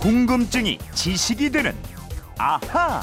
궁금증이 지식이 되는 아하.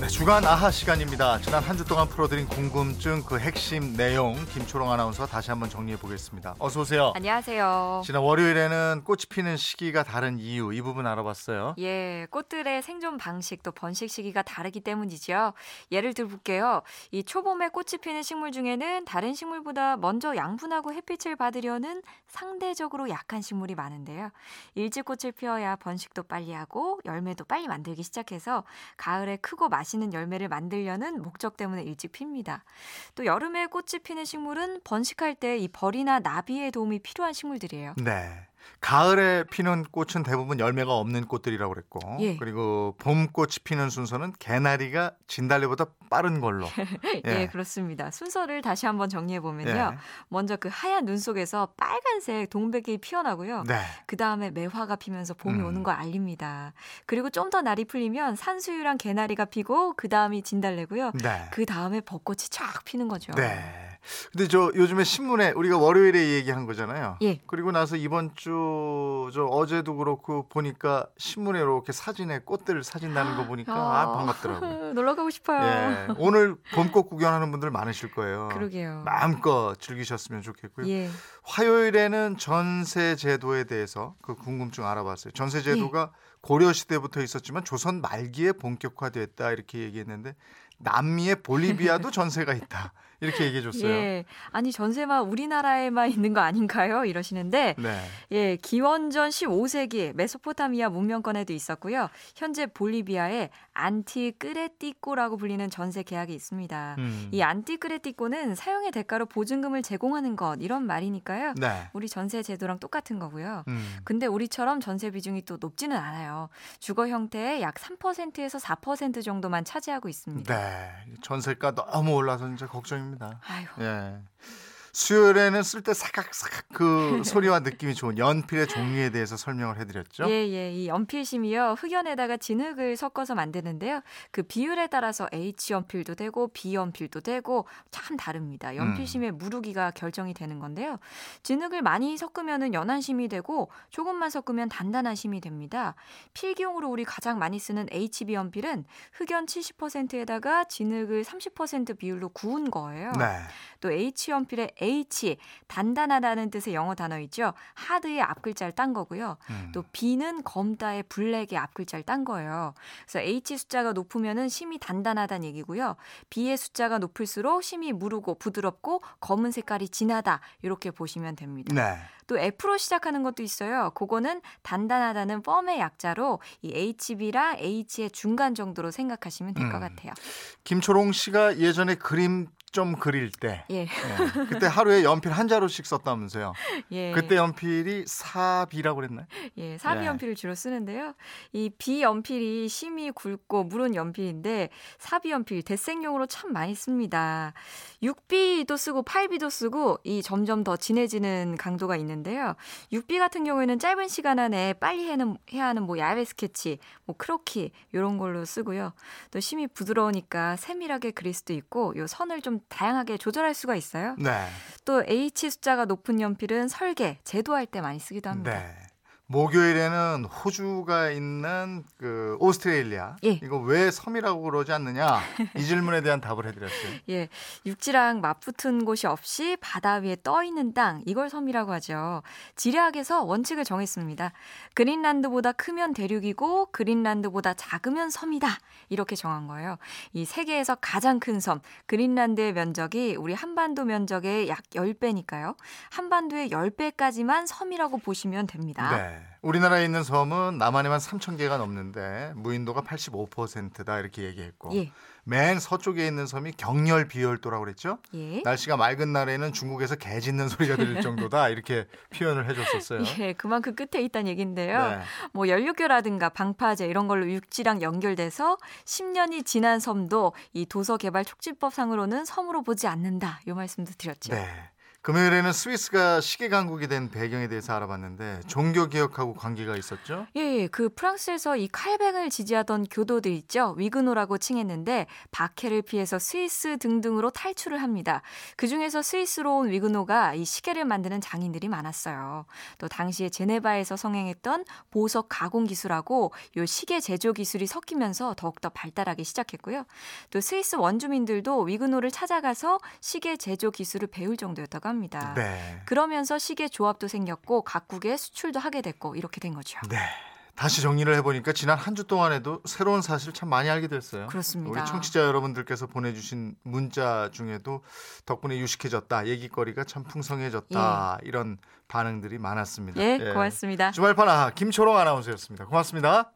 네, 주간 아하 시간입니다. 지난 한 주 동안 풀어드린 궁금증 그 핵심 내용 김초롱 아나운서가 다시 한번 정리해 보겠습니다. 어서 오세요. 안녕하세요. 지난 월요일에는 꽃이 피는 시기가 다른 이유 이 부분 알아봤어요. 예, 꽃들의 생존 방식 또 번식 시기가 다르기 때문이지요. 예를 들어볼게요. 이 초봄에 꽃이 피는 식물 중에는 다른 식물보다 먼저 양분하고 햇빛을 받으려는 상대적으로 약한 식물이 많은데요. 일찍 꽃을 피워야 번식도 빨리 하고 열매도 빨리 만들기 시작해서 가을에 크고 맛있는 열매를 만들려는 목적 때문에 일찍 핍니다. 또 여름에 꽃이 피는 식물은 번식할 때 이 벌이나 나비의 도움이 필요한 식물들이에요. 네. 가을에 피는 꽃은 대부분 열매가 없는 꽃들이라고 그랬고 예. 그리고 봄꽃이 피는 순서는 개나리가 진달래보다 빠른 걸로. 예. 그렇습니다. 순서를 다시 한번 정리해 보면요. 예. 먼저 그 하얀 눈 속에서 빨간색 동백이 피어나고요. 네. 그 다음에 매화가 피면서 봄이 음. 오는 걸 알립니다. 그리고 좀 더 날이 풀리면 산수유랑 개나리가 피고 그 다음이 진달래고요. 네. 그 다음에 벚꽃이 쫙 피는 거죠. 네. 근데 저 요즘에 신문에 우리가 월요일에 얘기한 거잖아요. 예. 그리고 나서 이번 주저 어제도 그렇고 보니까 신문에 이렇게 사진에 꽃들 사진 나는 거 보니까 아, 반갑더라고요. 놀러 가고 싶어요. 예. 오늘 봄꽃 구경하는 분들 많으실 거예요. 그러게요. 마음껏 즐기셨으면 좋겠고요. 예. 화요일에는 전세 제도에 대해서 그 궁금증 알아봤어요. 전세 제도가 고려 시대부터 있었지만 조선 말기에 본격화됐다 이렇게 얘기했는데 남미의 볼리비아도 전세가 있다 이렇게 얘기해 줬어요. 예. 아니 전세만 우리나라에만 있는 거 아닌가요? 이러시는데 네. 예, 기원전 15세기 메소포타미아 문명권에도 있었고요. 현재 볼리비아에 안티끄레띠꼬라고 불리는 전세 계약이 있습니다. 음. 이 안티끄레띠꼬는 사용의 대가로 보증금을 제공하는 것 이런 말이니까요. 네. 우리 전세 제도랑 똑같은 거고요. 음. 근데 우리처럼 전세 비중이 또 높지는 않아요. 주거 형태의 약 3%에서 4% 정도만 차지하고 있습니다. 네. 전세가 너무 올라서 진짜 걱정입니다. 아이고. 예. 수요일에는 쓸 때 사각사각 그 소리와 느낌이 좋은 연필의 종류에 대해서 설명을 해드렸죠. 예, 예. 이 연필심이요. 흑연에다가 진흙을 섞어서 만드는데요. 그 비율에 따라서 H 연필도 되고 B 연필도 되고 참 다릅니다. 연필심의 무르기가 결정이 되는 건데요. 진흙을 많이 섞으면은 연한 심이 되고 조금만 섞으면 단단한 심이 됩니다. 필기용으로 우리 가장 많이 쓰는 HB 연필은 흑연 70%에다가 진흙을 30% 비율로 구운 거예요. 네. 또 H 연필의 H 단단하다는 뜻의 영어 단어 있죠. 하드의 앞글자를 딴 거고요. 음. 또 B는 검다의 블랙의 앞글자를 딴 거예요. 그래서 H 숫자가 높으면은 심이 단단하다는 얘기고요. B의 숫자가 높을수록 심이 무르고 부드럽고 검은 색깔이 진하다. 이렇게 보시면 됩니다. 네. 또 F로 시작하는 것도 있어요. 그거는 단단하다는 펌의 약자로 이 HB랑 H의 중간 정도로 생각하시면 될것 음. 같아요. 김초롱 씨가 예전에 그림 좀 그릴 때 예. 예. 그때 하루에 연필 한 자루씩 썼다면서요. 예. 그때 연필이 사비라고 그랬나요? 예, 사비 예. 연필을 주로 쓰는데요. 이 비 연필이 심이 굵고 무른 연필인데 사비 연필 대생용으로 참 많이 씁니다. 6비도 쓰고 8비도 쓰고 이 점점 더 진해지는 강도가 있는데요. 6비 같은 경우에는 짧은 시간 안에 빨리 해는, 해야 하는 뭐 야외 스케치, 뭐 크로키 이런 걸로 쓰고요. 또 심이 부드러우니까 세밀하게 그릴 수도 있고 요 선을 좀 다양하게 조절할 수가 있어요. 네. 또 H 숫자가 높은 연필은 설계, 제도할 때 많이 쓰기도 합니다. 네. 목요일에는 호주가 있는 그 오스트레일리아 예. 이거 왜 섬이라고 그러지 않느냐 이 질문에 대한 답을 해드렸어요. 예, 육지랑 맞붙은 곳이 없이 바다 위에 떠 있는 땅, 이걸 섬이라고 하죠. 지리학에서 원칙을 정했습니다. 그린란드보다 크면 대륙이고 그린란드보다 작으면 섬이다. 이렇게 정한 거예요. 이 세계에서 가장 큰 섬, 그린란드의 면적이 우리 한반도 면적의 약 10배니까요. 한반도의 10배까지만 섬이라고 보시면 됩니다. 네. 우리나라에 있는 섬은 남한에만 3천 개가 넘는데 무인도가 85%다 이렇게 얘기했고 예. 맨 서쪽에 있는 섬이 경렬 비열도라고 그랬죠. 예. 날씨가 맑은 날에는 중국에서 개 짖는 소리가 들릴 정도다 이렇게 표현을 해줬었어요. 예, 그만큼 끝에 있다는 얘기인데요. 네. 뭐 연료교라든가 방파제 이런 걸로 육지랑 연결돼서 10년이 지난 섬도 이 도서개발 촉진법상으로는 섬으로 보지 않는다. 요 말씀도 드렸죠. 네. 금요일에는 스위스가 시계 강국이 된 배경에 대해서 알아봤는데 종교 개혁하고 관계가 있었죠. 예, 예, 그 프랑스에서 이 칼뱅을 지지하던 교도들 있죠. 위그노라고 칭했는데 박해를 피해서 스위스 등등으로 탈출을 합니다. 그 중에서 스위스로 온 위그노가 이 시계를 만드는 장인들이 많았어요. 또 당시에 제네바에서 성행했던 보석 가공 기술하고 요 시계 제조 기술이 섞이면서 더욱더 발달하기 시작했고요. 또 스위스 원주민들도 위그노를 찾아가서 시계 제조 기술을 배울 정도였다 고 합니다. 네. 그러면서 시계 조합도 생겼고 각국에 수출도 하게 됐고 이렇게 된 거죠. 네. 다시 정리를 해보니까 지난 한 주 동안에도 새로운 사실 참 많이 알게 됐어요. 그렇습니다. 우리 청취자 여러분들께서 보내주신 문자 중에도 덕분에 유식해졌다, 얘기거리가 참 풍성해졌다 이런 반응들이 많았습니다. 예, 고맙습니다. 주말파나 김초롱 아나운서였습니다. 고맙습니다.